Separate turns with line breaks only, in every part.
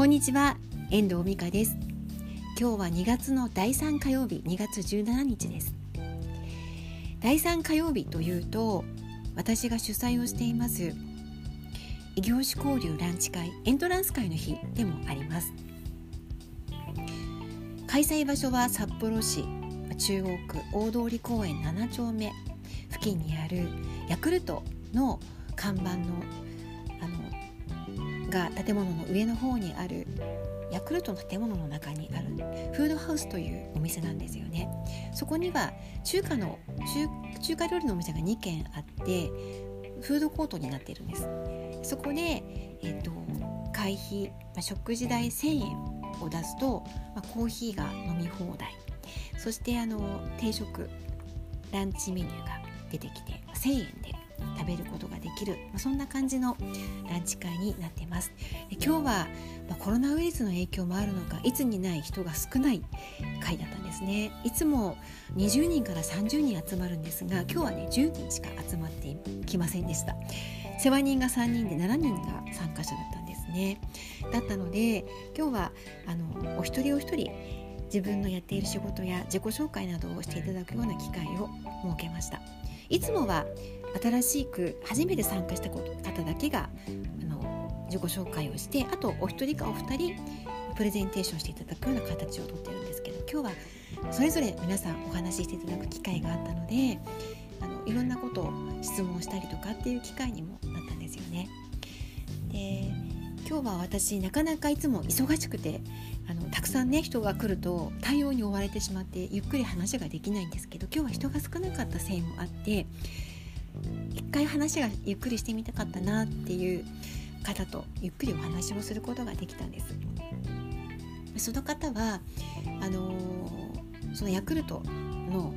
こんにちは遠藤美香です。今日は2月の第3火曜日2月17日です。第3火曜日というと私が主催をしています異業種交流ランチ会エントランス会の日でもあります。開催場所は札幌市中央区大通公園7丁目付近にあるヤクルトの看板のあのが建物の上の方にあるヤクルトの建物の中にあるフードハウスというお店なんですよね。そこには中華の中華料理のお店が2軒あってフードコートになっているんです。そこで、えっと、会費、まあ、食事代1000円を出すと、まあ、コーヒーが飲み放題。そしてあの定食ランチメニューが出てきて1000円で食べることができる、まあ、そんな感じのランチ会になっています。で今日は、まあ、コロナウイルスの影響もあるのかいつにない人が少ない会だったんですね。いつも20人から30人集まるんですが今日はね10人しか集まってきませんでした。世話人が3人で7人が参加者だったんですね。だったので今日はあのお一人お一人自分のやっている仕事や自己紹介などをしていただくような機会を設けました。いつもは新しく初めて参加した方だけがあの自己紹介をしてあとお一人かお二人プレゼンテーションしていただくような形をとってるんですけど今日はそれぞれ皆さんお話ししていただく機会があったのであのいろんなことを質問したりとかっていう機会にもなったんですよね。で今日は私なかなかいつも忙しくてあのたくさんね人が来ると対応に追われてしまってゆっくり話ができないんですけど今日は人が少なかったせいもあって一回話がゆっくりしてみたかったなっていう方とゆっくりお話をすることができたんです。その方はあのー、そのヤクルトの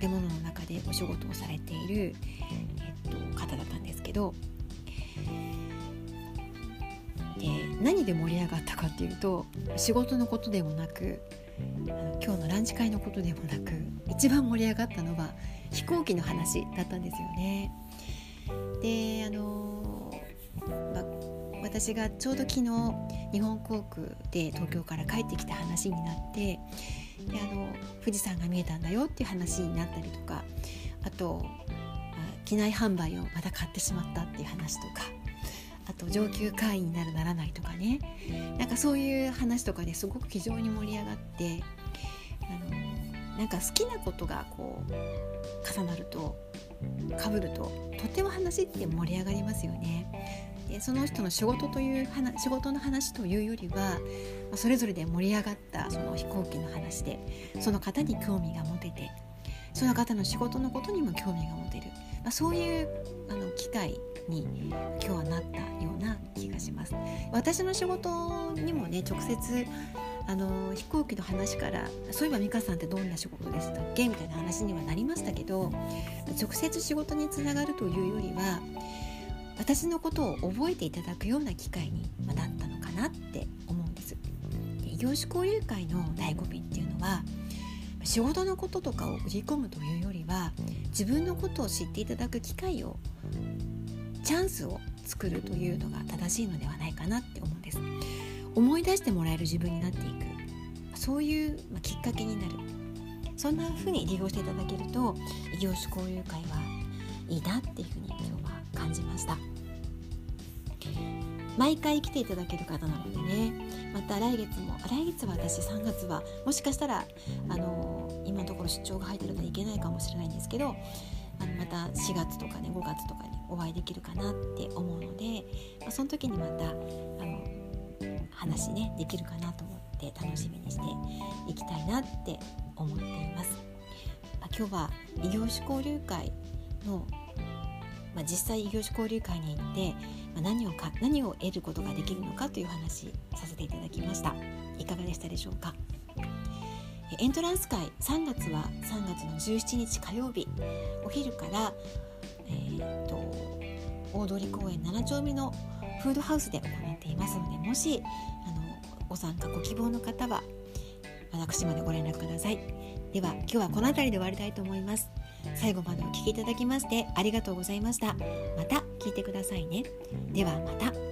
建物の中でお仕事をされている、えっと、方だったんですけどで何で盛り上がったかっていうと仕事のことでもなくあの今日のランチ会のことでもなく一番盛り上がったのは飛行機の話だったんですよね。であの、ま、私がちょうど昨日日本航空で東京から帰ってきた話になってであの富士山が見えたんだよっていう話になったりとかあと機内販売をまた買ってしまったっていう話とかあと上級会員になるならないとかねなんかそういう話とかですごく非常に盛り上がってあのなんか好きなことがこう重なるとかぶるととても話って盛り上がりますよね。でその人の仕事という話仕事の話というよりはそれぞれで盛り上がったその飛行機の話でその方に興味が持ててその方の仕事のことにも興味が持てる、まあ、そういうあの機会に今日はなったような気がします。私の仕事にもね直接あの飛行機の話からそういえば美香さんってどんな仕事でしたっけ？みたいな話にはなりましたけど直接仕事につながるというよりは私のことを覚えていただくような機会になったのかなって思うんです。異業種交流会の醍醐味っていうのは仕事のこととかを売り込むというよりは自分のことを知っていただく機会をチャンスを作るというのが正しいのではないかなって思うんです。思い出してもらえる自分になっていく。そういうきっかけになる。そんな風に利用していただけると異業種交流会はいいなっていうふうに今日は感じました。毎回来ていただける方なのでね。また来月も来月は私3月はもしかしたらあの今のところ出張が入ってるのでいけないかもしれないんですけどあのまた4月とかね5月とかにお会いできるかなって思うので、まあ、その時にまたあの話ねできるかなと思って楽しみにしていきたいなって思っています。まあ、今日は異業種交流会のまあ、実際異業種交流会に行って、まあ、何をか何を得ることができるのかという話させていただきましたいかがでしたでしょうか？エントランス会3月は3月の17日火曜日。お昼から、えーと、大通公園7丁目のフードハウスで行っていますのでもしあのご参加ご希望の方は私までご連絡ください。では今日はこの辺りで終わりたいと思います。最後までお聴きいただきましてありがとうございました。また聞いてくださいね。ではまた。